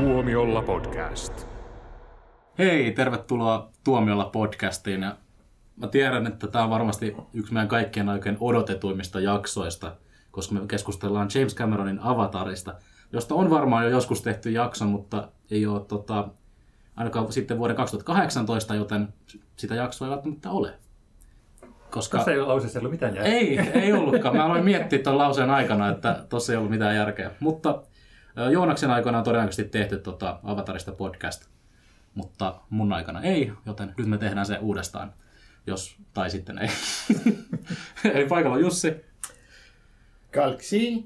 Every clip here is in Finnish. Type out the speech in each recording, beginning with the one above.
Tuomiolla podcast. Hei, tervetuloa Tuomiolla podcastiin. Ja mä tiedän, että tämä on varmasti yksi meidän kaikkien oikein odotetuimmista jaksoista, koska me keskustellaan James Cameronin Avatarista, josta on varmaan jo joskus tehty jakso, mutta ei ole tota, ainakaan sitten vuoden 2018, joten sitä jaksoa ei välttämättä ole. Koska... Tässä ei ole lauseessa ollut mitään järkeä. Ei, ei ollutkaan. Mä aloin miettiä tuon lauseen aikana, että tossa ei ollut mitään järkeä. Mutta Joonaksen aikana on todennäköisesti tehty tota Avatarista podcast, mutta mun aikana ei, joten nyt me tehdään se uudestaan, jos tai sitten ei. Eli paikalla on Jussi. Kalksi.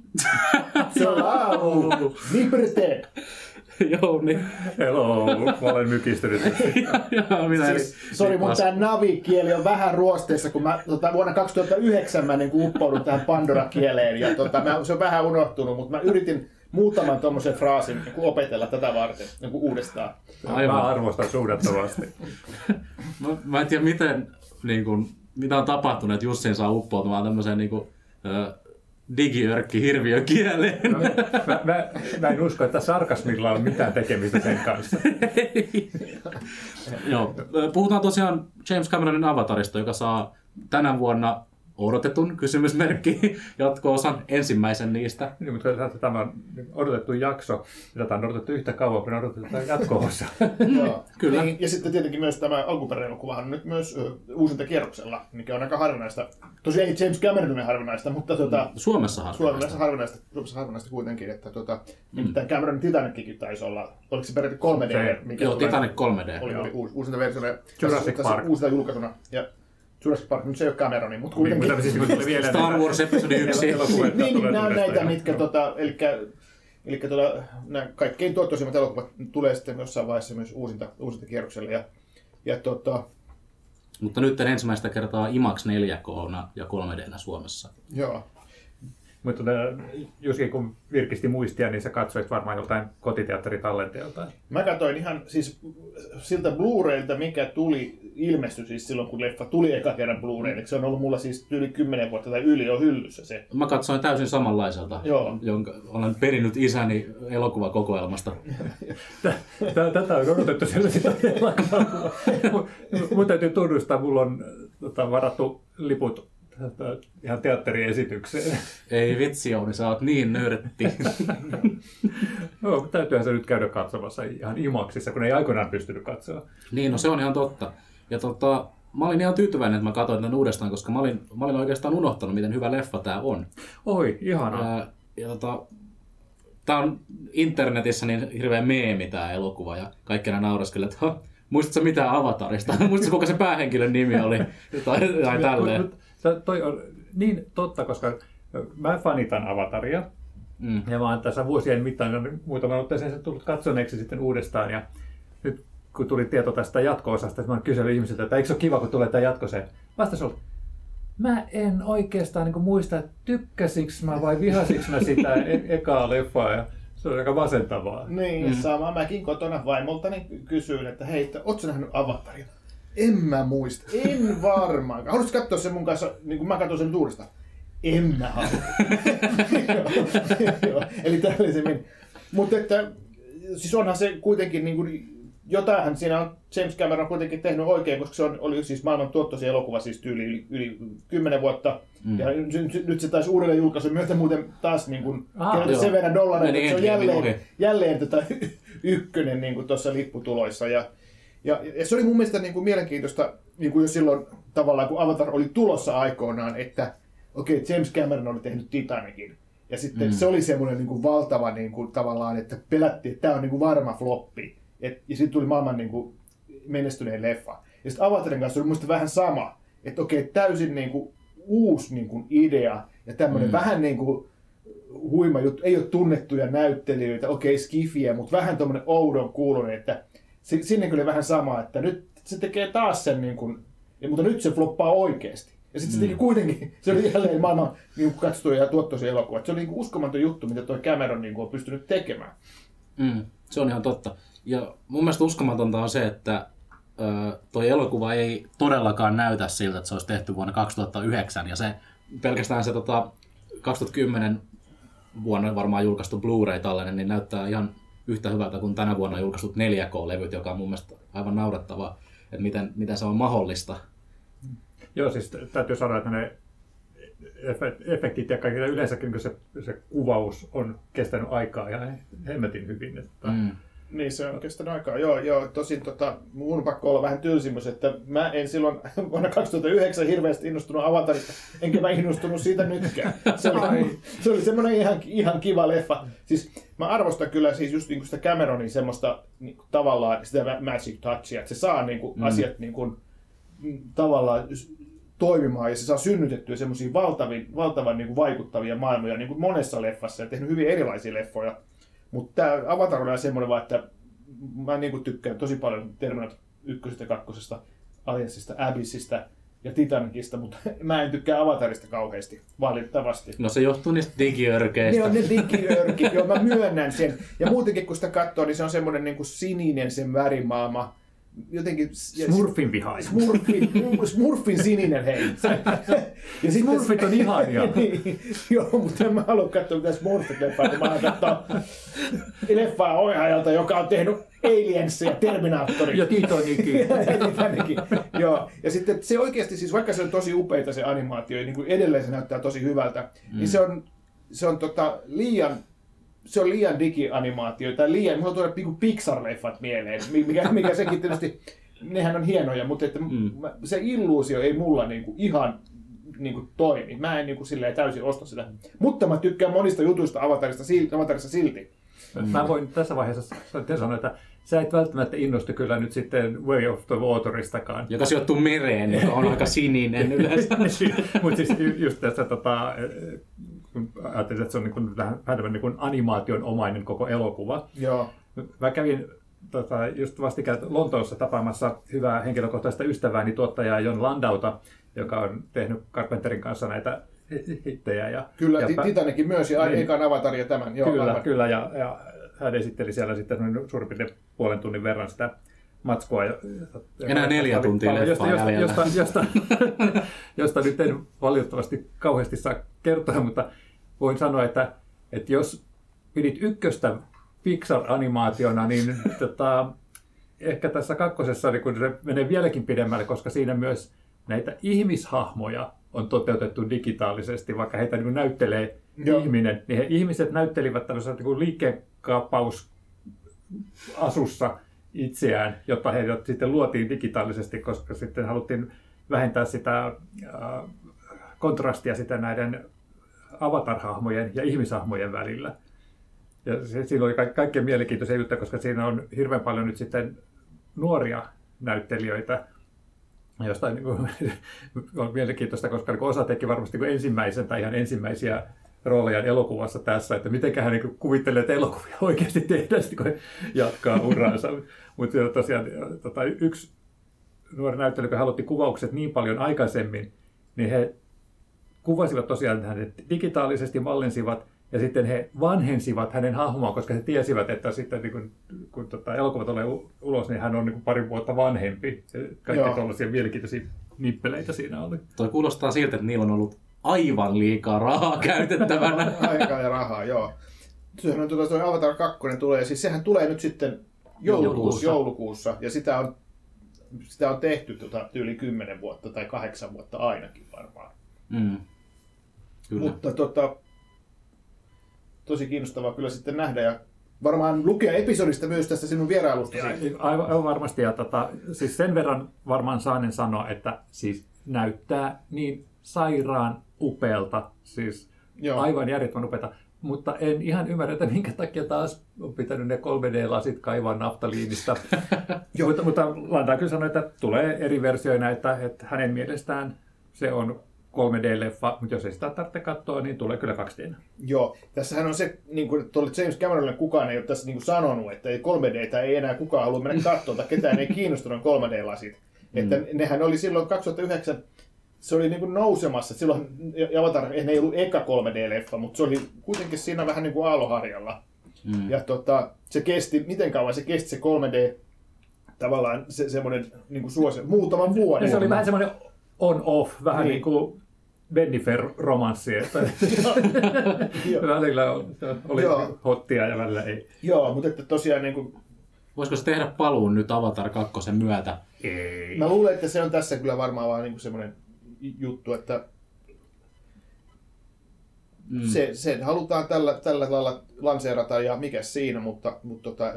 Salamu. Liberté. Jouni. Hello, mä olen mykistynyt. Siis, sori, mutta tämä navikieli on vähän ruosteessa, kun mä tota, vuonna 2009 mä niin uppoudun tähän Pandora-kieleen ja tota, mä, se on vähän unohtunut, mutta mä yritin muutaman tuommoisen fraasin niin opetella tätä varten niin uudestaan. Mä Aivan. arvostan suunnattomasti. Mä, mä en tiedä, miten, niin kun, mitä on tapahtunut, että Jussin saa uppoutumaan tämmöiseen niin kun, ö, digiörkki hirviön kieleen. No, mä, mä, mä, en usko, että sarkasmilla on mitään tekemistä sen kanssa. Joo. Puhutaan tosiaan James Cameronin Avatarista, joka saa tänä vuonna odotetun kysymysmerkki jatko-osan ensimmäisen niistä. Niin, mutta tämä on odotettu jakso, ja tätä on odotettu yhtä kauan kuin tämä jatko-osa. Joo. Kyllä. Niin, ja sitten tietenkin myös tämä alkuperäinen elokuvahan on nyt myös uusinta kierroksella, mikä on aika harvinaista. Tosiaan ei James Cameronin harvinaista, mutta tota, Suomessahan. Suomessa harvinaista, Suomessa harvinaista kuitenkin, että tota, nimittäin Cameronin Titanickin taisi olla, oliko se peräti 3D, Se- mikä Joo, Titanic 3D. oli, oli uusi, uusinta versiona. ja Jurassic Park. Uusina julkaisuna. Ja Jurassic Park, nyt se ei ole Cameronin, mutta Niin, kuitenkin. mutta siis tuli vielä Star Wars episodi 1. Elokuva, että niin, niin nämä on näitä, mitkä, tota, eli, eli tota, nämä kaikkein tuottoisimmat elokuvat tulee sitten jossain vaiheessa myös uusinta, uusinta kierroksella. Ja, ja tota, Mutta nyt ensimmäistä kertaa IMAX 4K ja 3D Suomessa. joo. Mutta Jussi, kun virkisti muistia, niin sä katsoit varmaan joltain kotiteatteritallenteelta. Mä katsoin ihan siis siltä Blu-raylta, mikä tuli, ilmestyi siis silloin, kun leffa tuli eka kerran Blu-raylle. Se on ollut mulla siis yli 10 vuotta tai yli jo hyllyssä se. Mä katsoin täysin samanlaiselta, Joo. jonka olen perinnyt isäni elokuvakokoelmasta. Tä- Tätä on odotettu kauan. Mun täytyy tunnustaa, mulla on tota, varattu liput ihan teatteriesitykseen. Ei vitsi Jouni, sä oot niin nörtti. No, täytyyhän se nyt käydä katsomassa ihan imaksissa, kun ei aikoinaan pystynyt katsoa. niin, no se on ihan totta. Ja tota, mä olin ihan tyytyväinen, että mä katsoin tämän uudestaan, koska mä olin, mä olin oikeastaan unohtanut, miten hyvä leffa tää on. Oi, ihanaa. Ää, ja tota, tää on internetissä niin hirveä meemi tää elokuva ja kaikki aina nauraskelee, että "Ha, muistatko mitään Avatarista? Muistatko kuka se päähenkilön nimi oli? Tai, tai tälleen. Mut toi on niin totta, koska mä fanitan Avataria. Mm. Ja mä oon tässä vuosien mittaan muutaman otteeseen sen tullut katsoneeksi sitten uudestaan. Ja nyt kun tuli tieto tästä jatko-osasta, että mä kyselin ihmisiltä, että eikö se ole kiva, kun tulee tämä jatko se. Vastaus oli, mä en oikeastaan niin muista, että tykkäsikö mä vai vihasiks mä sitä e- ekaa leffaa. Ja se on aika masentavaa. Niin, mm. sama. Mäkin kotona vaimoltani kysyin, että hei, että ootko nähnyt Avatarin? En mä muista. En varmaan. Haluaisitko katsoa sen mun kanssa, niin kuin mä katson sen nyt uudestaan? En mä halua. Eli tällaisemmin. Mutta että, siis onhan se kuitenkin niin kuin, jotainhan siinä on James Cameron kuitenkin tehnyt oikein, koska se on, oli siis maailman tuottoisin elokuva siis tyyli yli, yli 10 vuotta. Mm. Ja nyt, nyt se taisi uudelleen julkaisun myötä muuten taas niin kuin, Ah, sen verran dollareita, Meni että se on Endgamein jälleen, jälleen tota ykkönen niin kuin tuossa lipputuloissa. Ja, ja, ja, se oli mun mielestä niin kuin mielenkiintoista niin kuin jo silloin tavallaan, kun Avatar oli tulossa aikoinaan, että okei, okay, James Cameron oli tehnyt Titanicin. Ja sitten mm. se oli semmoinen niin kuin valtava niin kuin, tavallaan, että pelättiin, että tämä on niin kuin varma floppi. Et, ja sitten tuli maailman niin kuin, menestyneen leffa. Ja sitten Avatarin kanssa oli musta vähän sama. Että okei, okay, täysin niin kuin, uusi niin kuin, idea ja tämmöinen mm. vähän niin kuin, huima juttu. Ei ole tunnettuja näyttelijöitä, okei, okay, skifiä, mutta vähän tuommoinen oudon kuulonen, että sinne kyllä vähän sama, että nyt se tekee taas sen, niin kuin, ja, mutta nyt se floppaa oikeasti. Ja sitten se teki kuitenkin, se oli jälleen maailman niin kuin katsottuja ja tuottoisia elokuva. Se oli niin kuin uskomaton juttu, mitä tuo Cameron niin kuin, on pystynyt tekemään. Mm, se on ihan totta. Ja mun mielestä uskomatonta on se, että ö, toi elokuva ei todellakaan näytä siltä, että se olisi tehty vuonna 2009. Ja se pelkästään se tota, 2010 vuonna varmaan julkaistu Blu-ray tällainen, niin näyttää ihan yhtä hyvältä kuin tänä vuonna julkaistut 4K-levyt, joka on mun mielestä aivan naurettavaa, että miten, miten se on mahdollista. Joo, siis täytyy sanoa, että ne efe- efektit ja kaikki yleensäkin niin se, se kuvaus on kestänyt aikaa ja hemmetin hyvin. Että, Mm. Niin, se on kestänyt aikaa. Joo, joo. Tosin tota, mun on pakko olla vähän tylsimys, että mä en silloin vuonna 2009 hirveästi innostunut Avatarista, enkä mä innostunut siitä nytkään. Se oli, se oli semmoinen ihan, ihan kiva leffa. Siis mä arvostan kyllä siis just niinku sitä Cameronin semmoista niinku, tavallaan sitä ma- magic touchia, että se saa niinku, mm. asiat niinku, mm, tavallaan toimimaan ja se saa synnytettyä semmoisia valtavin, valtavan niinku, vaikuttavia maailmoja niin kuin monessa leffassa ja tehnyt hyvin erilaisia leffoja. Mutta tämä Avatar on semmoinen vaan, että mä niinku tykkään tosi paljon Terminator 1 ja 2, Allianssista, Abyssista ja Titanicista, mutta mä en tykkää Avatarista kauheasti, valitettavasti. No se johtuu niistä Ne digiörkeistä. on ne digiörkit, joo mä myönnän sen. Ja muutenkin kun sitä katsoo, niin se on semmoinen niinku sininen sen värimaama. Jotenkin... Smurfin vihainen. Smurfin, Smurfin sininen, hei. Ja sitten- Smurfit on ihania. niin, joo, mutta en mä halua katsoa mitään Smurfit-leffaa, kun mä haluan katsoa leffaa ohjaajalta, joka on tehnyt Aliens ja Terminaattori. Ja Titanikin. Ja. Joo. Ja sitten se oikeasti, siis vaikka se on tosi upeita se animaatio, ja niin kuin edelleen se näyttää tosi hyvältä, mm. niin se on, se on tota, liian se on liian digianimaatio, tai liian, mulla tulee niinku Pixar-leffat mieleen, mikä, mikä sekin tietysti, nehän on hienoja, mutta että mm. se illuusio ei mulla niinku ihan niinku toimi. Mä en niinku silleen täysin osta sitä. Mutta mä tykkään monista jutuista Avatarista, silti, Avatarissa silti. Mä voin tässä vaiheessa sanoa, että sä et välttämättä innostu kyllä nyt sitten Way of the Wateristakaan. Joka sijoittuu mereen, joka on aika sininen yleensä. Mutta siis ju- just tässä, tota, ajattelin, että se on niin kuin, vähän vähän tämmöinen niin animaation omainen koko elokuva. Joo. Mä kävin tota, just vastikään Lontoossa tapaamassa hyvää henkilökohtaista ystävääni tuottajaa Jon Landauta, joka on tehnyt Carpenterin kanssa näitä hittejä. Ja, Kyllä, ja Titanicin myös, ja Niin. ekan Avatar ja tämän. Joo, kyllä, aivan. kyllä ja, ja hän esitteli siellä sitten suurin piirtein puolen tunnin verran sitä matskua. Ja, Enää neljä tuntia josta, leffaa josta, jäljellä. josta, josta, josta nyt en valitettavasti kauheasti saa kertoa, mutta voin sanoa, että, että jos pidit ykköstä Pixar-animaationa, niin tota, ehkä tässä kakkosessa niin kun se menee vieläkin pidemmälle, koska siinä myös näitä ihmishahmoja on toteutettu digitaalisesti, vaikka heitä niin näyttelee Joo. ihminen, niin he ihmiset näyttelivät tällaisessa niin kuin liikkeenkaappausasussa itseään, jotta he sitten luotiin digitaalisesti, koska sitten haluttiin vähentää sitä äh, kontrastia sitä näiden avatar-hahmojen ja ihmishahmojen välillä. Ja se, siinä oli ka- kaikkein mielenkiintoisia juttuja, koska siinä on hirveän paljon nyt sitten nuoria näyttelijöitä, josta niin kuin, on mielenkiintoista, koska niin osa teki varmasti niin ensimmäisen tai ihan ensimmäisiä rooleja elokuvassa tässä, että miten hän niin kuvittelee, että elokuvia oikeasti tehdään, sitten, kun jatkaa uraansa. Mutta tosiaan tota, yksi nuori näyttelijä, joka halutti kuvaukset niin paljon aikaisemmin, niin he kuvasivat tosiaan hänet digitaalisesti, mallinsivat ja sitten he vanhensivat hänen hahmoaan, koska he tiesivät, että sitten niin kun, kun tota, elokuva tulee ulos, niin hän on niin kuin pari vuotta vanhempi. Kaikki Joo. tuollaisia mielenkiintoisia nippeleitä siinä oli. Toi kuulostaa siltä, että niillä on ollut aivan liikaa rahaa käytettävänä. Aikaa ja rahaa, joo. Sehän on tuota, tuo Avatar 2 tulee, siis sehän tulee nyt sitten joulukuussa, Joulukuussa. joulukuussa ja sitä on, sitä on tehty tota, yli 10 vuotta tai kahdeksan vuotta ainakin varmaan. Mm. Kyllä. Mutta tota, tosi kiinnostavaa kyllä sitten nähdä ja varmaan lukea episodista myös tästä sinun vierailusta. Aivan, aivan varmasti. Ja tota, siis sen verran varmaan saanen sanoa, että siis näyttää niin sairaan upealta. Siis Joo. aivan järjettömän upealta. Mutta en ihan ymmärrä, että minkä takia taas on pitänyt ne 3D-lasit kaivaa naftaliinista. mutta, mutta Landa kyllä sanoi, että tulee eri versioina, että, että hänen mielestään se on 3D-leffa, mutta jos ei sitä tarvitse katsoa, niin tulee kyllä 2D. Joo, tässähän on se, niin kuin tuolle James Cameronille kukaan ei ole tässä niin kuin sanonut, että ei 3D ei enää kukaan halua mennä katsomaan, tai ketään ei kiinnostunut 3D-lasit. Että nehän oli silloin 2009, se oli niin kuin nousemassa, silloin Avatar ei ollut eka 3D-leffa, mutta se oli kuitenkin siinä vähän niin kuin aaloharjalla. Mm. Ja tota, se kesti, miten kauan se kesti se 3D, tavallaan se, semmoinen niin kuin suosio, muutaman vuoden. Ja se oli vähän semmoinen on-off, vähän Niin. niin, kuin Bennifer-romanssi, että välillä on- oli Joo. hottia ja välillä ei. Joo, mutta että tosiaan niin kuin, Voisiko se tehdä paluun nyt Avatar 2 myötä? Ei. mä luulen, että se on tässä kyllä varmaan vaan niin semmoinen juttu, että Mm. se, se halutaan tällä, tällä lailla lanseerata ja mikä siinä, mutta, mutta tota,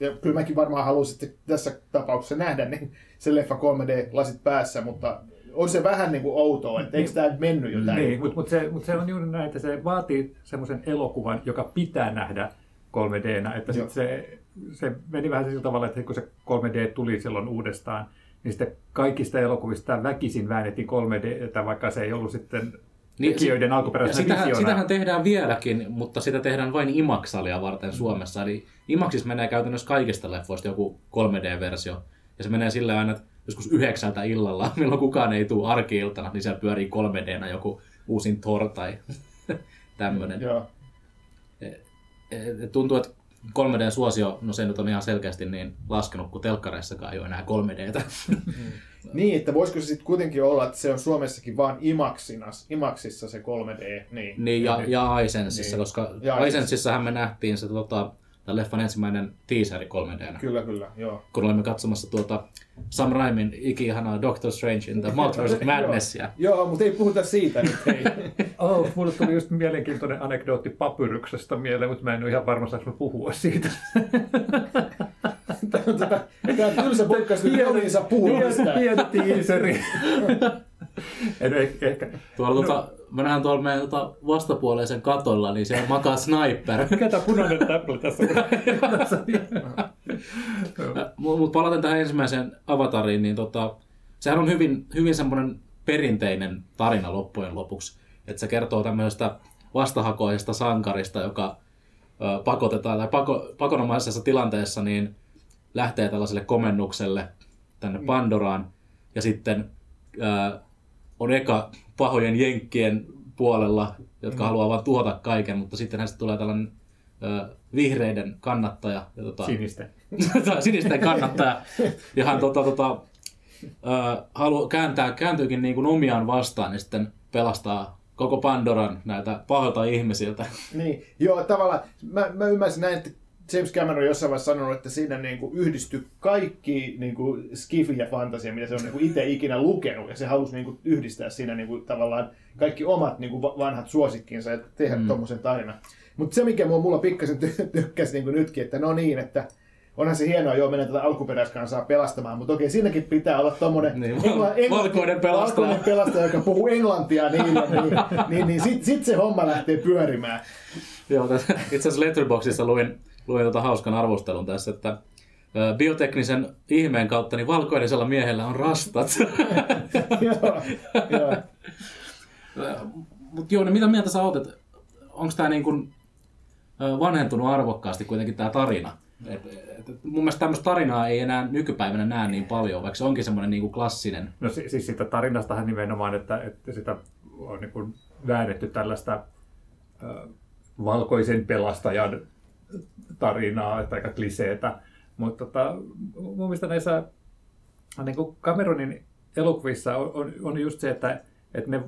ja kyllä mäkin varmaan haluaisin tässä tapauksessa nähdä niin se leffa 3D-lasit päässä, mutta on se vähän niin kuin outoa, että eikö tämä nyt mennyt jo näin? Niin, mutta mut se, mut se on juuri näin, että se vaatii semmoisen elokuvan, joka pitää nähdä 3Dnä. Että sit Joo. se, se meni vähän sillä tavalla, että kun se 3D tuli silloin uudestaan, niin sitten kaikista elokuvista väkisin väännettiin 3D, vaikka se ei ollut sitten Niin, tekijöiden alkuperäisenä sitähän, visiona. sitähän tehdään vieläkin, mutta sitä tehdään vain Imaxalia varten Suomessa. Eli Imaxissa menee käytännössä kaikista leffoista joku 3D-versio. Ja se menee sillä aina, että joskus yhdeksältä illalla, milloin kukaan ei tule arki-iltana, niin siellä pyörii 3Dnä joku uusin Thor tai tämmöinen. Joo. Et Tuntuu, että 3D-suosio, no se nyt on ihan selkeästi niin laskenut, kun telkkareissakaan ei ole enää 3Dtä. Niin, että voisiko se sitten kuitenkin olla, että se on Suomessakin vaan Imaxina, Imaxissa se 3D, niin. Niin, ja, ja Icensissa, Niin. niin. koska Ja. Icensissähän me nähtiin se tota, tämän leffan ensimmäinen teaseri 3Dnä. Kyllä, kyllä, joo. kun olimme katsomassa tuota Sam Raimin ikihanaa Doctor Strange in the Multiverse of Madnessia. Joo, mutta ei puhuta siitä nyt, hei. Oh, mulle tuli just mielenkiintoinen anekdootti papyryksesta mieleen, mutta mä en ole ihan varma, saanko puhua siitä. Tämä on tätä, tämä tylsä podcast, nyt Joni saa puhua mistään. Pieni tiiseri. en ehkä, ehkä. Tuolla, tota, mä nähdään tuolla meidän tota, vastapuoleisen katolla, niin siellä makaa sniper. Mikä tämä punainen täplä tässä on? Mutta palaten tähän ensimmäiseen avatariin, niin tota, sehän on hyvin, hyvin semmoinen perinteinen tarina loppujen lopuksi. Että se kertoo tämmöisestä vastahakoisesta sankarista, joka ö, pakotetaan tai pako, pakonomaisessa tilanteessa niin lähtee tällaiselle komennukselle tänne Pandoraan ja sitten ö, on eka pahojen jenkkien puolella, jotka mm. haluaa vaan tuhota kaiken, mutta sitten hänestä tulee tällainen ö, vihreiden kannattaja. Ja, tota, Sinistä. tai sinisten kannattaja. Ja hän tota, tota, ö, halu, kääntää, kääntyykin niin kuin omiaan vastaan ja sitten pelastaa koko Pandoran näiltä pahoilta ihmisiltä. Niin, joo, tavallaan mä, mä ymmärsin näin, että James Cameron jossain vaiheessa sanonut, että siinä niin kuin yhdistyi kaikki niin kuin skifi ja fantasia, mitä se on niin kuin itse ikinä lukenut, ja se halusi niin kuin yhdistää siinä niin kuin tavallaan kaikki omat niin kuin va- vanhat suosikkinsa ja tehdä mm. tuommoisen tarinan. Mutta se, mikä mua mulla pikkasen ty- tykkäsi niin kuin nytkin, että no niin, että onhan se hienoa, joo, mennä tätä alkuperäiskansaa pelastamaan, mutta okei, siinäkin pitää olla tommonen Niin, valkoinen pelastaja. valkoinen pelastaja, joka puhuu englantia niille, niin, niin, niin sit, sit se homma lähtee pyörimään. Joo, tässä, itse asiassa Letterboxdissa luin, luin tota hauskan arvostelun tässä, että bioteknisen ihmeen kautta niin valkoisella miehellä on rastat. joo, joo. Mutta joo, niin mitä mieltä sä oot, onko tämä niin kuin vanhentunut arvokkaasti kuitenkin tämä tarina? Et, et, et, mun mielestä tämmöistä tarinaa ei enää nykypäivänä näe niin paljon, vaikka se onkin semmoinen niin kuin klassinen. No si- siis siitä tarinastahan nimenomaan, että, että sitä on niin kuin väännetty tällaista valkoisen pelastajan tarinaa, aika kliseetä. Mutta tota, mun mielestä näissä niin kuin Cameronin elokuvissa on, on, on just se, että, että ne,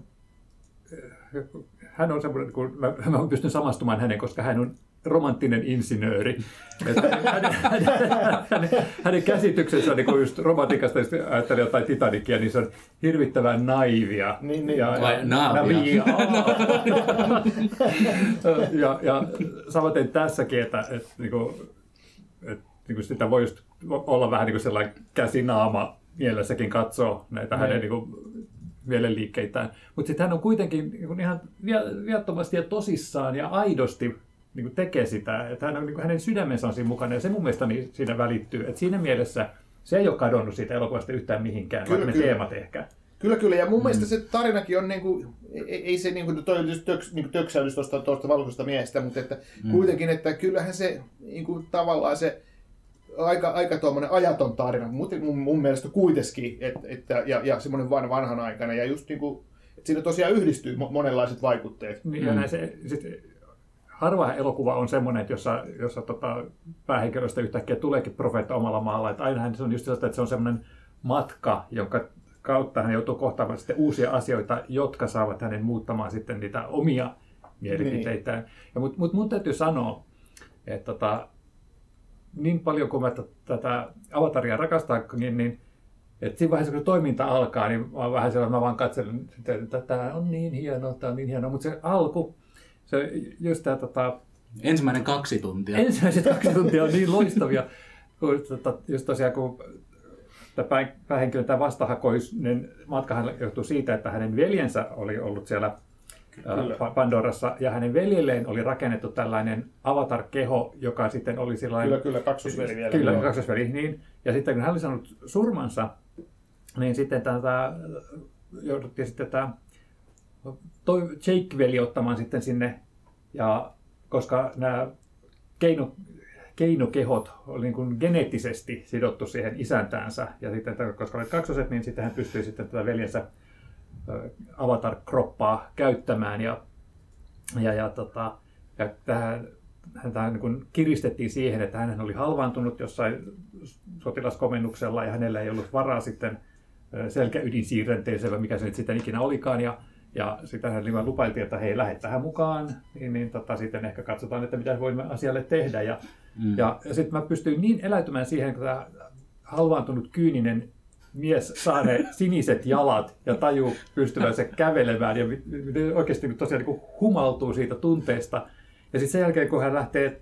hän on semmoinen, kun mä, mä pystyn samastumaan hänen, koska hän on romanttinen insinööri. Että hänen, hänen, hänen, käsityksensä niin just romantiikasta, jos ajattelee jotain Titanicia, niin se on hirvittävän naivia. Niin, niin. Vai naavia. ja, ja samaten tässäkin, että, että, niin kuin, että niin kuin sitä voi just olla vähän niin kuin sellainen käsinaama mielessäkin katsoa näitä Niin. hänen niin kuin, mielenliikkeitään. Mutta sitten hän on kuitenkin niin kuin ihan viattomasti ja tosissaan ja aidosti niin kuin tekee sitä, että hän on, niin kuin, hänen sydämensä on siinä mukana ja se mun mielestä niin siinä välittyy. Et siinä mielessä se ei ole kadonnut siitä elokuvasta yhtään mihinkään, Kyllä, vaikka ne kyllä. teemat ehkä. Kyllä, kyllä. Ja mun mm. mielestä se tarinakin on niinku, ei, ei se niinku, toi on tietysti töks, niinku töksäydys tuosta, tuosta valkoisesta miehestä, mutta että mm. kuitenkin, että kyllähän se niinku, tavallaan se aika, aika tuommoinen ajaton tarina, mutta mun, mun mielestä kuitenkin, et, että, ja, ja semmoinen van, vanhanaikainen, ja just niinku, että siinä tosiaan yhdistyy mo- monenlaiset vaikutteet. Niin, ja näin se, sit, harva elokuva on semmoinen, että jossa, jossa tota, päähenkilöstä yhtäkkiä tuleekin profeetta omalla maalla. Että ainahan se on just sellaista, että se on semmoinen matka, jonka kautta hän joutuu kohtaamaan sitten uusia asioita, jotka saavat hänen muuttamaan sitten niitä omia mielipiteitään. Ja, mutta mut mun täytyy sanoa, että tota, niin paljon kuin mä t- tätä avataria rakastan, niin, niin että siinä vaiheessa, kun toiminta alkaa, niin mä vähän sellainen, mä vaan katselen, että tämä on niin hienoa, tämä on niin hienoa, mutta se alku, se just tämä tota, Ensimmäinen kaksi tuntia. ensimmäiset kaksi tuntia on niin loistavia, kun tota, just tosiaan kun tämä pää- päähenkilön tämä vastahakoinen matkahan johtuu siitä, että hänen veljensä oli ollut siellä Kyllä. Pa- Pandorassa ja hänen veljelleen oli rakennettu tällainen avatar-keho, joka sitten oli sellainen... Kyllä, kyllä, kaksosveli vielä. Kyllä, Joo. kaksosveli, niin. Ja sitten kun hän oli saanut surmansa, niin sitten tätä, jouduttiin sitten tämä toi Jake-veli ottamaan sitten sinne, ja koska nämä keino, keinokehot oli niin kuin geneettisesti sidottu siihen isäntäänsä, ja sitten koska olet kaksoset, niin sitten hän pystyi sitten tätä veljensä avatar-kroppaa käyttämään, ja, ja, ja, tota, ja tähän, häntä niin kuin kiristettiin siihen, että hän oli halvaantunut jossain sotilaskomennuksella, ja hänellä ei ollut varaa sitten vai mikä se nyt sitten ikinä olikaan, ja ja sitten hän niin lupailtiin, että hei, lähde tähän mukaan, niin, niin tota, sitten ehkä katsotaan, että mitä voimme asialle tehdä. Ja, mm. ja, ja sitten mä pystyin niin eläytymään siihen, kun tämä halvaantunut kyyninen mies saa ne siniset jalat ja tajuu pystyvänsä kävelemään ja oikeasti niin tosiaan niin humaltuu siitä tunteesta. Ja sitten sen jälkeen, kun hän lähtee,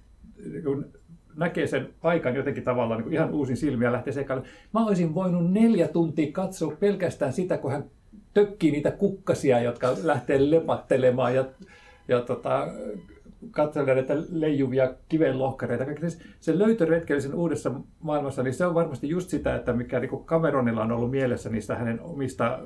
kun näkee sen paikan jotenkin tavallaan niin ihan uusin silmiä ja lähtee seikkailemaan. Mä olisin voinut neljä tuntia katsoa pelkästään sitä, kun hän tökkii niitä kukkasia, jotka lähtee lepattelemaan ja, ja tota, katselee näitä leijuvia kivenlohkareita. Kaikki Se, se löytöretkeily sen uudessa maailmassa, niin se on varmasti just sitä, että mikä niin Cameronilla on ollut mielessä niistä hänen omista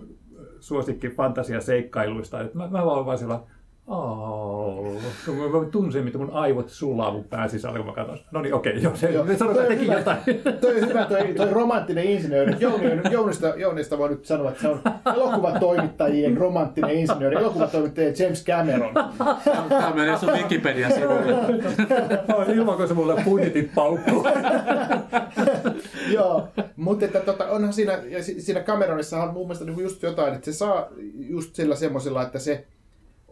suosikki fantasiaseikkailuista. Että mä, mä vaan vaan sillä Oh, kun mä tunsin, miten mun aivot sulaa mun pää sisällä, kun mä katson. No niin, okei, joo, se, Joo. me sanotaan, teki hyvä. jotain. Toi on hyvä, toi, toi romanttinen insinööri. Jouni, Jounista, Jounista voi nyt sanoa, että se on elokuvatoimittajien romanttinen insinööri. Elokuvatoimittaja James Cameron. Tämä menee sun Wikipedia-sivuille. Ilman, kun se mulle budjetit paukkuu. Joo, mutta että tota, onhan siinä, siinä Cameronissa on mun mielestä niinku just jotain, että se saa just sillä semmoisella, että se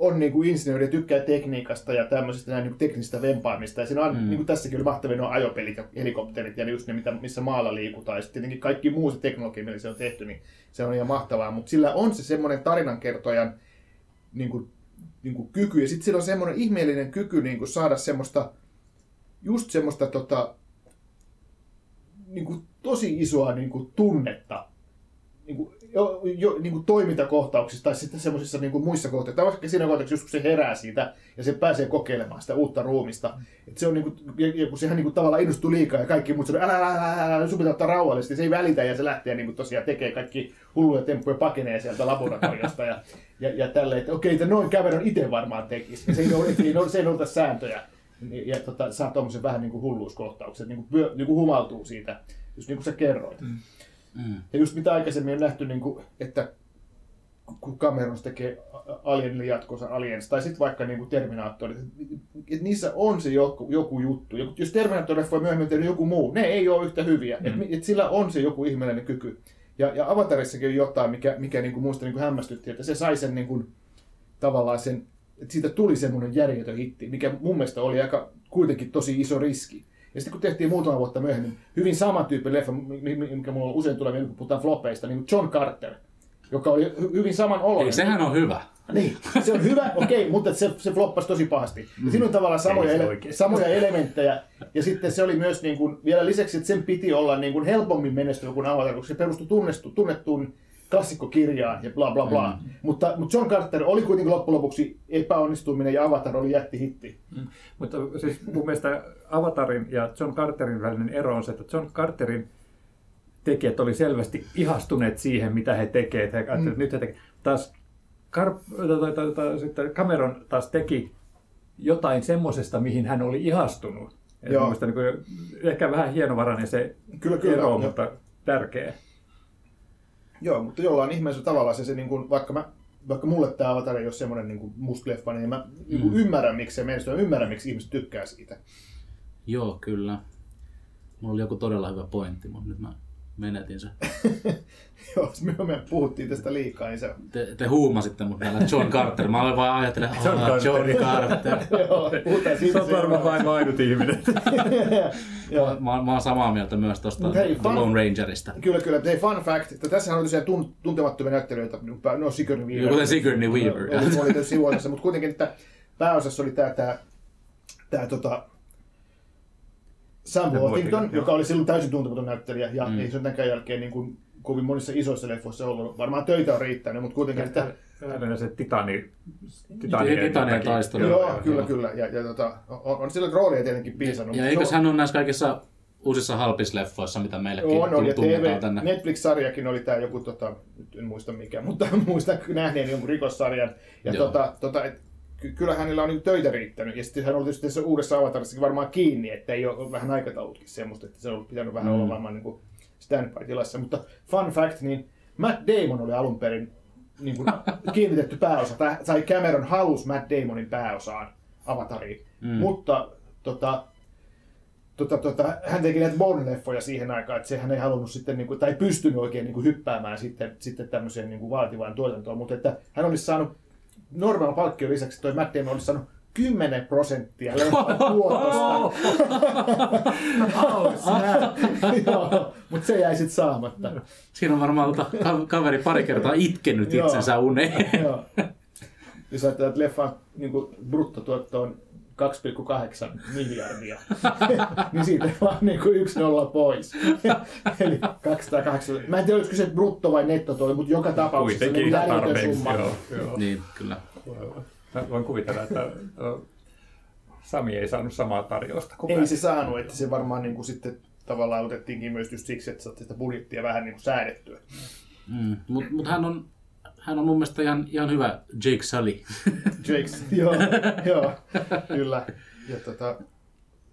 on niin kuin insinööri ja tykkää tekniikasta ja tämmöisestä näin niin kuin teknistä vempaamista. Ja siinä on, mm. niin kuin tässäkin oli mahtavia nuo ajopelit ja helikopterit ja just ne, mitä, missä maalla liikutaan. Ja sitten tietenkin kaikki muu se teknologia, millä se on tehty, niin se on ihan mahtavaa. Mutta sillä on se semmoinen tarinankertojan niin kuin, niin kuin kyky. Ja sitten sillä on semmoinen ihmeellinen kyky niin kuin saada semmoista, just semmoista tota, niin kuin, tosi isoa niin kuin, tunnetta niin kuin, jo, jo, niin kuin toimintakohtauksissa tai sitten semmoisissa niin kuin muissa kohtauksissa, tai vaikka siinä kohtauksessa, just kun se herää siitä ja se pääsee kokeilemaan sitä uutta ruumista. että se on niin kuin, ja, ja kun sehän niin kuin, tavallaan innostuu liikaa ja kaikki muut sanoo, älä, älä, älä, älä, älä, sun ottaa rauhallisesti, se ei välitä ja se lähtee niin kuin, tosiaan tekee kaikki hulluja temppuja, pakenee sieltä laboratoriosta ja, ja, ja tälleen, että okei, että noin Cameron itse varmaan tekisi, ja se ei, noudata- se ei noudata sääntöjä. Ja, ja tota, saa tuommoisen vähän niin kuin hulluuskohtauksen, niin kuin, niin kuin humaltuu siitä, just niin kuin sä kerroit. Mm. Ja just mitä aikaisemmin on nähty, niin kuin, että kun Cameron tekee Alienille jatkossa Aliens, tai sitten vaikka niin kuin Terminaattorit, että niissä on se joku, joku juttu. Ja Jos Terminaattor voi myöhemmin tehdä joku muu, ne ei ole yhtä hyviä. Mm. Et, et sillä on se joku ihmeellinen kyky. Ja, ja Avatarissakin on jotain, mikä, mikä niin kuin muista niin kuin hämmästytti, että se sai sen niin kuin, tavallaan sen, että siitä tuli semmoinen järjetön hitti, mikä mun mielestä oli aika kuitenkin tosi iso riski. Ja sitten kun tehtiin muutama vuotta myöhemmin hyvin saman tyypin leffa, mi- mi- mikä mulla on usein tulee, kun puhutaan flopeista, niin John Carter, joka oli hy- hyvin saman oloinen. Ei, sehän on hyvä. Niin, se on hyvä, okei, mutta se, se floppasi tosi pahasti. Ja siinä on tavallaan samoja, ele- samoja elementtejä. Ja sitten se oli myös niin kuin, vielä lisäksi, että sen piti olla niin kuin helpommin menestyvä kuin Avatar, koska se perustui tunnestu, tunnettuun klassikkokirjaan ja bla bla bla. Mm. Mutta, mutta John Carter oli kuitenkin loppujen lopuksi epäonnistuminen ja Avatar oli jättihitti. Mutta siis mun mielestä Avatarin ja John Carterin välinen ero on se, että John Carterin tekijät oli selvästi ihastuneet siihen, mitä he tekevät. He ajattelivat, että nyt he tekevät. Taas Kar- tai, tai, tai, sitten Cameron taas teki jotain semmoisesta, mihin hän oli ihastunut. Et Joo. mun mielestä niin kuin, ehkä vähän hienovarainen se Kyllä, kyllä, ero, joo. mutta tärkeä. Joo, mutta jollain ihmeellisellä tavalla se, se niin kuin, vaikka mä vaikka mulle tämä Avatar ei ole semmoinen niin muskleffa, niin mä niin kuin ymmärrän, miksi se menestyy, mä ymmärrän, miksi ihmiset tykkää siitä. Joo, kyllä. Mulla oli joku todella hyvä pointti, mutta nyt mä menetin sen. Joo, me, me puhuttiin tästä liikaa, niin se Te, te huumasitte mut näillä John Carter. Mä olin vaan ajattelen, John John, John Carter. Carter. Joo, puhutaan siitä. Se on varmaan vain ainut ihminen. Joo. Mä, mä oon samaa mieltä myös The fun- Lone Rangerista. Kyllä, kyllä. Hei, fun fact, että tässä on tosiaan tun, tuntemattomia näyttelijöitä, no Sigourney Weaver. Kuten Sigourney Weaver. Oli, oli tässä mutta kuitenkin, että pääosassa oli tämä, tämä, tämä tota, Sam Worthington, joka oli silloin täysin tuntematon näyttelijä, ja mm. ei se ole tämän jälkeen niin kuin, kovin monissa isoissa leffoissa ollut. Varmaan töitä on riittänyt, mutta kuitenkin, että Hänen se Titani... Titanien taistelu. Joo, joo, kyllä, joo. kyllä. Ja, ja tota, on, on sillä roolia tietenkin piisannut. Ja mutta eikös hän ole näissä kaikissa uusissa halpisleffoissa, mitä meillekin on, on, ja tunnetaan TV, tänne. Netflix-sarjakin oli tämä joku, tota, nyt en muista mikä, mutta muistan nähneeni jonkun rikossarjan. Ja Joo. tota, tota, et, ky- kyllä hänellä on niin töitä riittänyt. Ja sitten hän oli tietysti tässä uudessa avatarissakin varmaan kiinni, että ei ole vähän aikataulutkin semmoista, että se on pitänyt vähän Mm. olla varmaan niin standby-tilassa. Mutta fun fact, niin Matt Damon oli alun perin niin kuin kiinnitetty pääosa, tai, tai Cameron halusi Matt Damonin pääosaan Avatariin. Mm. Mutta tota, tota, tota, hän teki näitä Bond-leffoja siihen aikaan, että se hän ei halunnut sitten, niin kuin, tai pystynyt oikein niin kuin, hyppäämään sitten, sitten tämmöiseen niin kuin, vaativaan tuotantoon, mutta että hän olisi saanut normaal palkkion lisäksi, toi Matt Damon olisi saanut 10 prosenttia tuotosta. Mutta se jäi sitten saamatta. Siinä on varmaan ka- kaveri pari kertaa itkenyt itsensä uneen. Joo. Jos ajattelee, että leffan niin bruttotuotto on 2,8 miljardia, niin siitä vaan niin kuin yksi nolla pois. Eli 208. Mä en tiedä, olisiko se brutto vai netto toi, mutta joka tapauksessa se on niin järjetön tarpeeksi. summa. Joo, joo. niin, kyllä. Mä voin kuvitella, että Sami ei saanut samaa tarjousta kuin Ei mä. se saanut, että se varmaan niin kuin sitten tavallaan otettiinkin myös just siksi, että saatiin sitä budjettia vähän niin kuin säädettyä. Mm. Mutta mut hän, on, hän on mun mielestä ihan, ihan hyvä Jake Sully. Jakes, joo, joo, kyllä. Ja tota,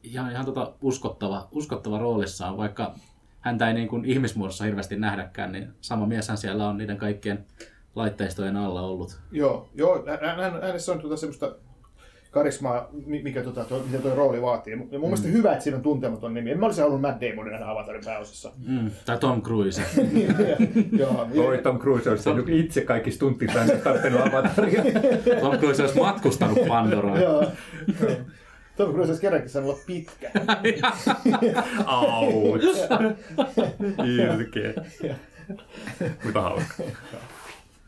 ihan, ihan tota uskottava, uskottava roolissaan, vaikka häntä ei niin kuin ihmismuodossa hirveästi nähdäkään, niin sama mieshän siellä on niiden kaikkien laitteistojen alla ollut. Joo, joo hän, hän, hänessä on tuota semmoista karismaa, mi- mikä tota, toi, mitä tuo rooli vaatii. Ja mun Mm. mielestä hyvä, että siinä on tuntematon nimi. En mä olisi halunnut Matt Damonin nähdä Avatarin pääosassa. Mm. Tai Tom Cruise. joo, Oi, Tom Cruise olisi tehnyt itse kaikki stuntinsa, ei tarvinnut avataria. Tom Cruise olisi matkustanut Pandoraan. joo. joo. Tom Cruise olisi kerrankin saanut olla pitkä. Auts. Ilkeä. Mutta hauska.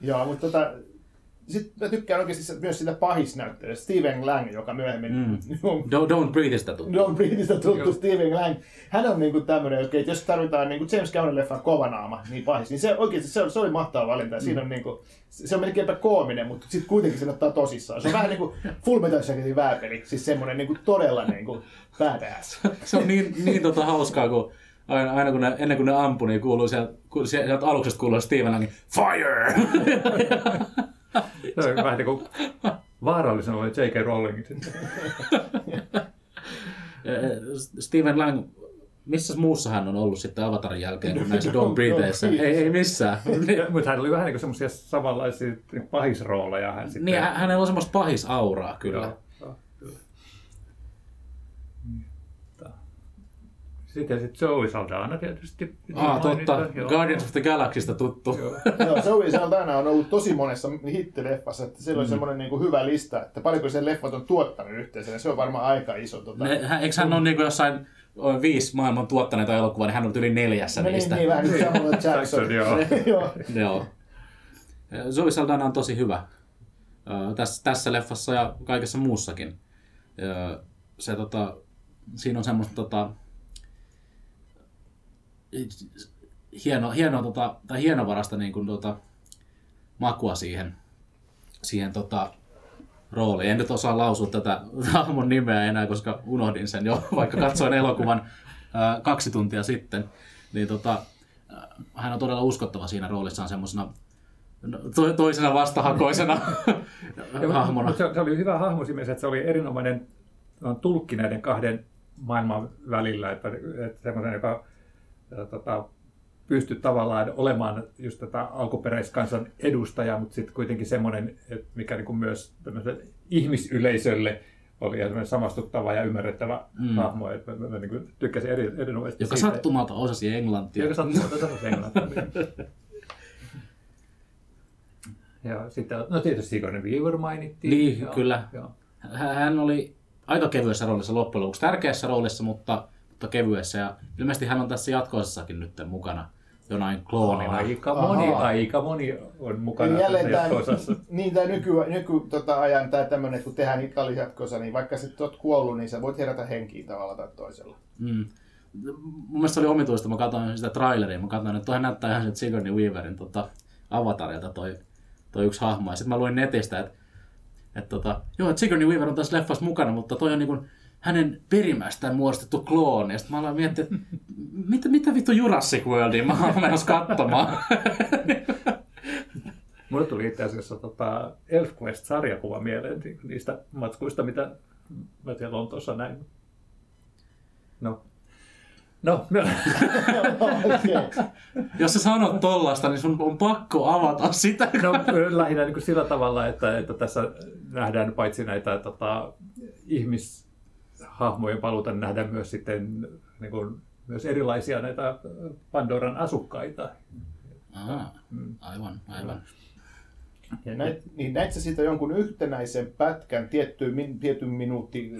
joo, mutta tota, sitten mä tykkään oikeasti se- myös sitä pahisnäyttelijästä, Steven Lang, joka myöhemmin Mm. on Don't, don't breatheista tuttu. Don Britistä tuttu Joo. Steven Lang. Hän on niinku tämmönen, että jos tarvitaan niinku James Cameron leffan kovanaama, niin pahis, niin se oikeasti se, oli- se oli mahtava valinta. Ja Siinä on niinku, se se on melkeinpä koominen, mutta sitten kuitenkin sen ottaa tosissaan. Se on vähän niinku Full Metal Jacketin vääpeli, siis semmonen niinku todella niinku badass. Se on niin, niin tota hauskaa, kun aina, aina kun ne, ennen kuin ne ampuu, niin kuuluu sieltä, sieltä aluksesta kuuluu Steven Langin Fire! Se on vähän niin kuin vaarallisen oli J.K. Rowling. Eh, Steven Lang, missä muussa hän on ollut sitten Avatarin jälkeen kuin näissä Don't Breatheissä? Ei, ei missään. Mutta hän oli vähän niin kuin semmoisia samanlaisia niin pahisrooleja. Hän sitten. Niin, hä- hänellä on semmoista pahisauraa kyllä. Joo, joo, kyllä. Mutta- Sitten sit Zoe Saldana tietysti. Ah, totta. Mainita, joo. Guardians of the Galaxysta tuttu. Joo. Joo, Zoe Saldana on ollut tosi monessa hittileffassa, että siellä on Mm. semmoinen niinku hyvä lista, että paljonko sen leffat on tuottanut yhteensä, se on varmaan aika iso. Tota. Ne, hän, eikö hän ole niin jossain o, viisi maailman tuottaneita elokuvaa, niin hän on yli neljässä Meni niistä. niin vähän nyt Samuel Jackson. Jackson, joo. joo. Zoe Saldana on tosi hyvä. Tässä, tässä leffassa ja kaikessa muussakin. Se, tota, siinä on semmoista tota, hieno, hieno, tota, tai hienovarasta niin kuin, tota, makua siihen, siihen tota, rooliin. En nyt osaa lausua tätä hahmon nimeä enää, koska unohdin sen jo, vaikka katsoin elokuvan ää, kaksi tuntia sitten. Niin tota, ää, hän on todella uskottava siinä roolissaan semmoisena to, toisena vastahakoisena hahmona. Se, se, oli hyvä hahmo siinä että se oli erinomainen tulkki näiden kahden maailman välillä, että, että semmoisen, joka tota, pystyi tavallaan olemaan just tätä alkuperäiskansan edustaja, mutta sitten kuitenkin semmoinen, mikä niin kuin myös ihmisyleisölle oli semmoinen samastuttava ja ymmärrettävä Mm. mm. hahmo, että mä, mä niin kuin tykkäsin eri, erinomaisesti Joka siitä. sattumalta osasi englantia. Joka sattumalta osasi englantia. ja sitten, no tietysti Sigourney Weaver mainittiin. Niin, Joo, kyllä. Joo. Hän oli aika kevyessä roolissa loppujen lopuksi. Tärkeässä roolissa, mutta, mutta kevyessä. Ja ilmeisesti hän on tässä jatkoisessakin nyt mukana jonain kloonina. Aika moni, aika moni on mukana jälleen tässä tämä, jatko-osassa. niin tämä nyky, nyky tota, ajan tämä tämmöinen, että kun tehdään Italis jatkossa, niin vaikka sä oot kuollut, niin sä voit herätä henkiin tavalla tai toisella. Mm. Mun mielestä se oli omituista, mä katsoin sitä traileria, mä katsoin, että toi näyttää ihan sieltä Sigourney Weaverin tota, avatarilta toi, toi yksi hahmo. Ja sitten mä luin netistä, että, että tota, joo, että Sigourney Weaver on tässä leffassa mukana, mutta toi on niin kuin hänen perimästään muodostettu klooni. Ja sitten mä aloin miettiä, että mitä, mitä vittu Jurassic Worldia mä oon menossa katsomaan. Mulle tuli itse asiassa tota ElfQuest-sarjakuva mieleen ni- niistä matskuista, mitä mä siellä Lontoossa näin. No. No, no. Jos sä sanot tollasta, niin sun on pakko avata sitä. no lähinnä niin kuin sillä tavalla, että, että tässä nähdään paitsi näitä tota, ihmishahmojen paluuta, niin nähdään myös sitten niin kuin, myös erilaisia näitä Pandoran asukkaita. Aa, aivan, aivan. Ja Näit, niin näit sä siitä jonkun yhtenäisen pätkän tiettyyn, min, tietyn minuutti,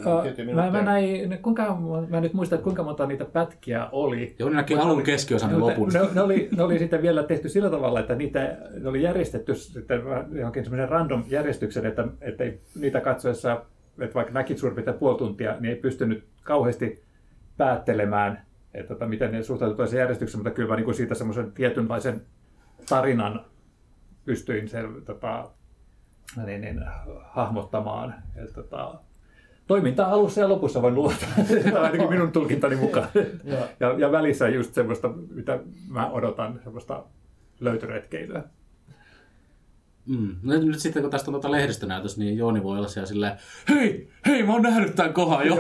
Mä, mä, näin, ne- kuinka, mä en nyt muista, että kuinka monta niitä pätkiä oli. Jouni näki Mutta alun oli- keskiosan ja ne, lopun. ne, ne, oli, ne oli sitten vielä tehty sillä tavalla, että niitä ne oli järjestetty sitten johonkin semmoisen random järjestyksen, että, että ei niitä katsoessa, että vaikka näki suurin piirtein puoli tuntia, niin ei pystynyt kauheasti päättelemään, että tota, miten ne suhtautuivat toiseen järjestykseen, mutta kyllä mä niin siitä semmoisen tietynlaisen tarinan pystyin sen, tota, niin, niin, hahmottamaan. Että, tota, toiminta alussa ja lopussa voin luottaa. Ainakin minun tulkintani mukaan. Ja, ja välissä just semmoista, mitä mä odotan, semmoista löytöretkeilyä. Mm. Nyt, nyt sitten kun tästä on tuota lehdistönäytös, niin Jooni voi olla siellä silleen, hei, hei, mä oon nähnyt tämän kohan jo.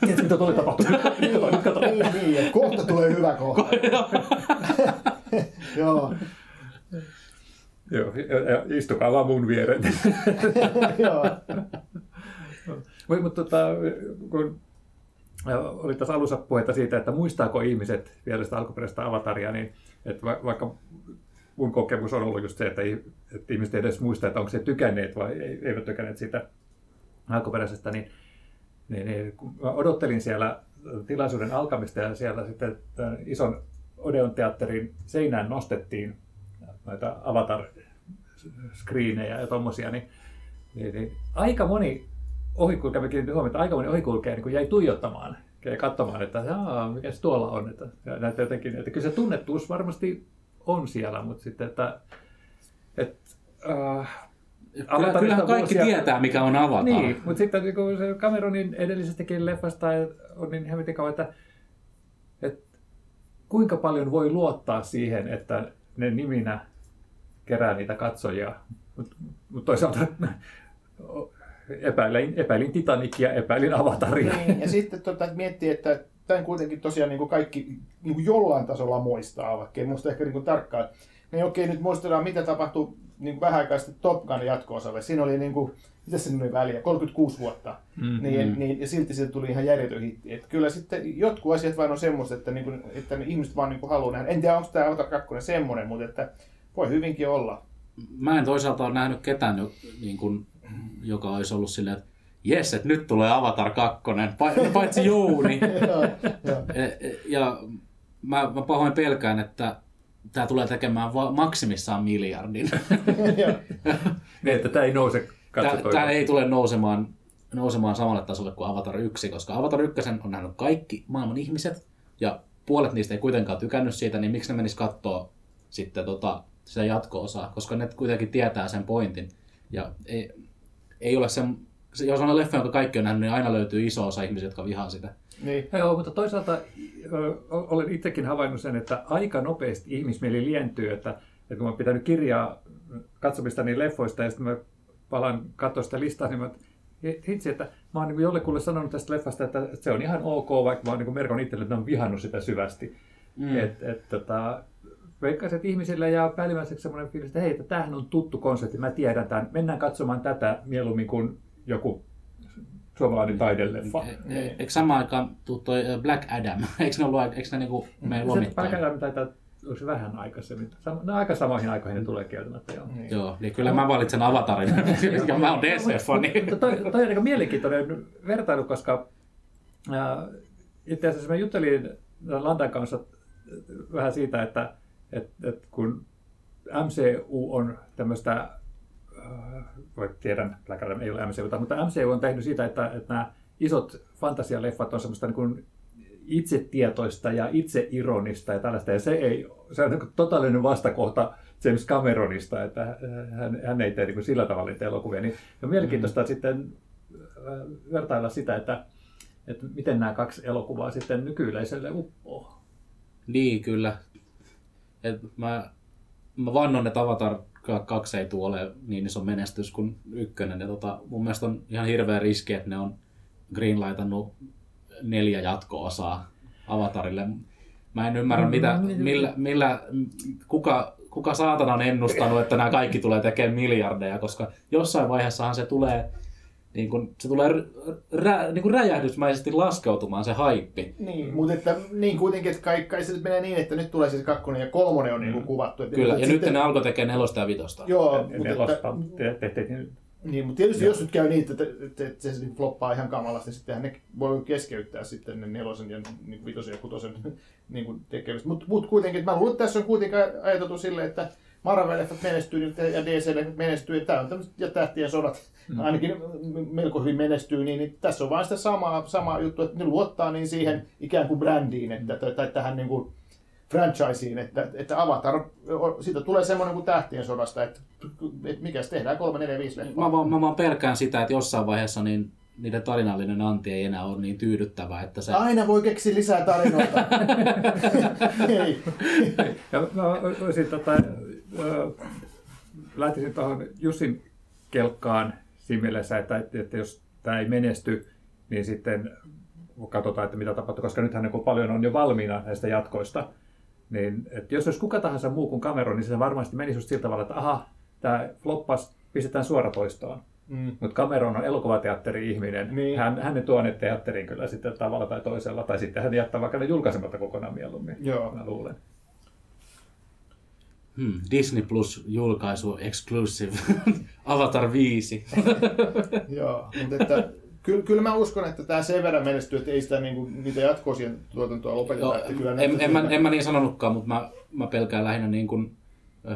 Tiedätkö, mitä tuolle tapahtui? Nyt kato, nyt kato. Niin, niin, kohta tulee hyvä kohta. Joo, Joo, ja, ja istukaa vaan mun viereen. joo. Mutta mut, tota, kun ä, oli tässä alussa puhetta siitä, että muistaako ihmiset vielä sitä alkuperäistä avataria, niin että va, vaikka mun kokemus on ollut just se, että, ei- että ihmiset ei edes muista, että onko se tykänneet vai ei- eivät tykänneet siitä alkuperäisestä, niin, niin, niin kun mä odottelin siellä tilaisuuden alkamista ja siellä sitten ison Odeon teatterin seinään nostettiin näitä avatar-skriinejä ja tommosia, niin, niin, niin aika moni ohikulkija, mä kiinnitin aika moni ohikulkija niin jäi tuijottamaan ja katsomaan, että mikä se tuolla on. Että, ja näyttää jotenkin, että kyllä se tunnettuus varmasti on siellä, mutta sitten, että, että äh, Kyllä, kyllähän kaikki vuosia- tietää, mikä on Avatar. niin, mutta sitten niin kun se Cameronin edellisestäkin leffasta on niin hemmetin kauan, että, että kuinka paljon voi luottaa siihen, että ne niminä kerää niitä katsojia. Mutta mut toisaalta epäilin, epäilin Titanicia, epäilin Avataria. Niin, ja sitten tota, miettii, että tämän kuitenkin tosiaan niin kuin kaikki niin kuin jollain tasolla muistaa, vaikka ei muista ehkä niin kuin tarkkaan. Niin okei, nyt muistellaan, mitä tapahtui niin kuin vähän aikaa sitten Top Gun jatko-osalle. Siinä oli, niin kuin, mitä siinä oli väliä, 36 vuotta. Mm. Niin, niin, ja silti siitä tuli ihan järjetön hitti. Et kyllä sitten jotkut asiat vain on semmoista, että, niin kuin, että ne ihmiset vaan niin kuin haluaa nähdä. En tiedä, onko tämä Avatar 2 semmoinen, mutta että voi hyvinkin olla. Mä en toisaalta ole nähnyt ketään, niin kuin, joka olisi ollut silleen, että jes, että nyt tulee Avatar 2, pa- paitsi Jouni. Joo. E- e- ja mä, mä pahoin pelkään, että tämä tulee tekemään va- maksimissaan miljardin. Niin, että tämä ei nouse Tämä ei tule nousemaan, nousemaan samalle tasolle kuin Avatar 1, koska Avatar 1 on nähnyt kaikki maailman ihmiset, ja puolet niistä ei kuitenkaan tykännyt siitä, niin miksi ne menis katsoa sitten tota, sitä jatko-osaa, koska ne kuitenkin tietää sen pointin. Ja ei, ei ole sen, se, jos on leffa, jonka kaikki on nähnyt, niin aina löytyy iso osa ihmisiä, jotka vihaa sitä. Niin. Joo, mutta toisaalta ö, olen itsekin havainnut sen, että aika nopeasti ihmismieli lientyy, että, että kun mä oon pitänyt kirjaa katsomistani leffoista ja sitten mä palaan katsoa sitä listaa, niin mä hitsi, että mä oon niin jollekulle sanonut tästä leffasta, että se on ihan ok, vaikka mä oon niin merkon itselle, että mä oon vihannut sitä syvästi. Mm. Mm. Et, et, tota, veikkaisin, että ihmisille jää päällimmäiseksi semmoinen fiilis, että hei, että tämähän on tuttu konsepti, mä tiedän tämän, mennään katsomaan tätä mieluummin kuin joku suomalainen taideleffa. E- e- Eikö samaan aikaan tuu toi ö, Black Adam? Eikö ne ollut, eikö ne niinku mene Se lomittain? Black taitaa onko se vähän aikaisemmin. Sam- no, aika samoihin aikoihin ne tulee kieltämättä. Joo. Joo, niin kyllä mä valitsen Avatarin, ja mä oon DC-fani. Mutta toi, toi on aika mielenkiintoinen vertailu, koska ää, itse asiassa mä juttelin Lantan kanssa vähän siitä, että et, et kun MCU on tämmöistä, äh, voi tiedän, Black Adam ei ole MCU, mutta MCU on tehnyt siitä, että, että nämä isot fantasialeffat on semmoista niin kuin itsetietoista ja itseironista ja tällaista, ja se, ei, se on niin totaalinen vastakohta James Cameronista, että hän, hän ei tee niin kuin sillä tavalla niitä elokuvia. Niin on mielenkiintoista mm. sitten äh, vertailla sitä, että, että miten nämä kaksi elokuvaa sitten nykyyleisölle uppoo. Niin, kyllä. Et mä, mä vannon, että Avatar 2 ei tule niin iso menestys kuin ykkönen. Ja tota, mun mielestä on ihan hirveä riski, että ne on greenlightannut neljä jatko-osaa Avatarille. Mä en ymmärrä, mitä, millä, millä, kuka, kuka saatana on ennustanut, että nämä kaikki tulee tekemään miljardeja, koska jossain vaiheessahan se tulee, niin kun, se tulee rä, niin kun räjähdysmäisesti laskeutumaan se haippi. Niin, mutta että, niin kuitenkin, että kai, kai se menee niin, että nyt tulee siis kakkonen ja kolmonen on mm. niin kuin kuvattu. Että, Kyllä, että ja nyt ne alkoi tekemään nelosta ja vitosta. Joo, Ja mutta, nelosta että, tehtiin niin, mutta tietysti jos nyt käy niin, että, että, että se sitten floppaa ihan kamalasti, niin sittenhän ne voi keskeyttää sitten ne nelosen ja niin kuin vitosen ja kutosen niin kuin tekemistä. Mutta mut kuitenkin, mä luulen, että tässä on kuitenkin ajateltu silleen, että Marvel-leffat menestyy ja DC-leffat menestyy, ja, tämmöset, ja tähtien sodat ainakin melko hyvin menestyy, niin, niin tässä on vain sitä samaa, samaa juttua, että ne luottaa niin siihen ikään kuin brändiin, että, tai, tai tähän niin kuin franchiseen, että, että Avatar, siitä tulee semmoinen kuin tähtien sodasta, että, että mikäs tehdään, kolme, neljä, viisi leffaa. Mä vaan, mä vaan pelkään sitä, että jossain vaiheessa niin niiden tarinallinen anti ei enää ole niin tyydyttävä, että se... Aina voi keksiä lisää tarinoita. Ei. Ja mä olisin tota, ö, lähtisin tuohon Jussin kelkkaan siinä mielessä, että, että, että jos tämä ei menesty, niin sitten katsotaan, että mitä tapahtuu, koska nythän niin paljon on jo valmiina näistä jatkoista. Niin, että jos olisi kuka tahansa muu kuin Cameron, niin se varmasti menisi just sillä tavalla, että aha, tämä floppas, pistetään suoratoistoon. Mm. Mutta Cameron on elokuvateatteri-ihminen. Niin. Hän, hän ne tuo ne teatteriin kyllä sitten tavalla tai toisella, tai sitten hän jättää vaikka ne julkaisematta kokonaan mieluummin, Joo. mä luulen. Hmm, Disney Plus julkaisu exclusive Avatar 5. Joo, mutta että kyllä, kyllä mä uskon, että tämä sen verran menestyy, että ei sitä niinku, niitä jatkoosien tuotantoa lopeteta. Joo, että kyllä en, en, mä, en mä niin sanonutkaan, mutta mä, mä pelkään lähinnä niin kuin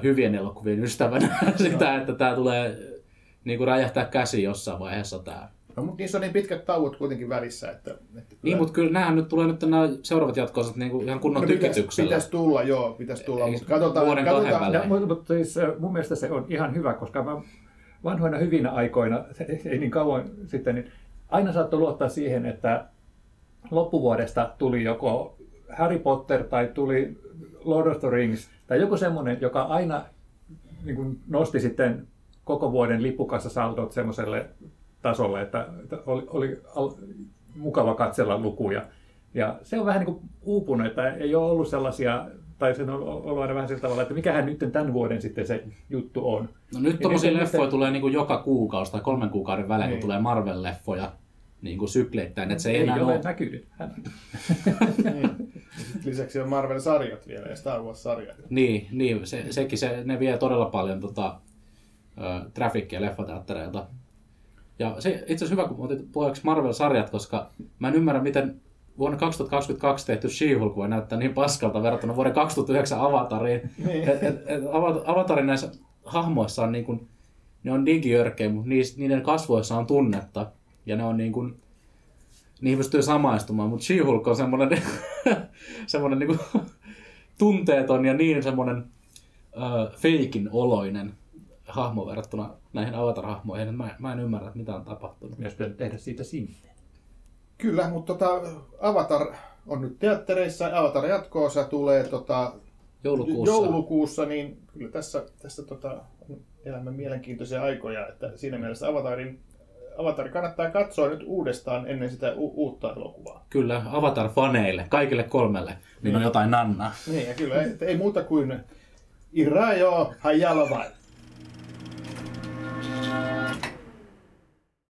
hyvien elokuvien ystävänä sitä, että tämä tulee niin kuin räjähtää käsi jossain vaiheessa tämä. No, mutta niissä on niin pitkät tauot kuitenkin välissä, että... että kyllä- Niin, mutta kyllä nämä nyt tulee nyt nämä seuraavat jatkoisat niin kuin ihan kunnon no, pitäisi, tykityksellä. pitäisi tulla, joo, pitäisi tulla, Ei, mutta katsotaan, vuoden kahden katsotaan, välein. Ja, mutta, mutta siis, mun mielestä se on ihan hyvä, koska mä vanhoina hyvinä aikoina, ei niin kauan sitten, niin aina saattoi luottaa siihen, että loppuvuodesta tuli joko Harry Potter tai tuli Lord of the Rings tai joku semmoinen, joka aina niin kuin nosti sitten koko vuoden lippukassa semmoiselle tasolle, että, että oli, oli al, mukava katsella lukuja. Ja se on vähän niin kuin uupunut, että ei ole ollut sellaisia, tai se on ollut aina vähän sillä tavalla, että mikähän nyt tämän vuoden sitten se juttu on. No nyt nyt- leffoja nyt- tulee niin kuin joka kuukausi tai kolmen kuukauden välein, Niin. kun tulee Marvel-leffoja niin kuin sykleittäin, että se ei, ei enää ole ole... näkynyt. niin. Lisäksi on Marvel-sarjat vielä ja Star Wars-sarjat. Niin, niin se, sekin se, ne vie todella paljon tota, ö, traffickia leffateattereilta. Ja se itse asiassa hyvä, kun otit puheeksi Marvel-sarjat, koska mä en ymmärrä, miten vuonna 2022 tehty She-Hulk voi näyttää niin paskalta verrattuna vuoden 2009 Avatariin. Niin. Et, et, et Ava- Avatarin näissä hahmoissa on niin kuin, ne on digijörkkejä, mutta niiden kasvoissa on tunnetta. Ja ne on niin kuin, niihin pystyy samaistumaan, mutta She-Hulk on semmoinen, semmoinen niin kuin, tunteeton ja niin semmoinen äh, feikin oloinen hahmo verrattuna näihin Avatar-hahmoihin. Mä, mä en ymmärrä, että mitä on tapahtunut. Myös pitänyt tehdä siitä sinne. Kyllä, mutta tota, Avatar on nyt teattereissa, Avatar jatkoosa tulee tota, Joulukuussa. joulukuussa, niin kyllä tässä, tässä tota, on elämän mielenkiintoisia aikoja, että siinä mielessä Avatarin, Avatar kannattaa katsoa nyt uudestaan ennen sitä u- uutta elokuvaa. Kyllä, Avatar-faneille, kaikille kolmelle, niin on jotain nannaa. Niin, ja kyllä ei, ei muuta kuin Irajo Hayalava.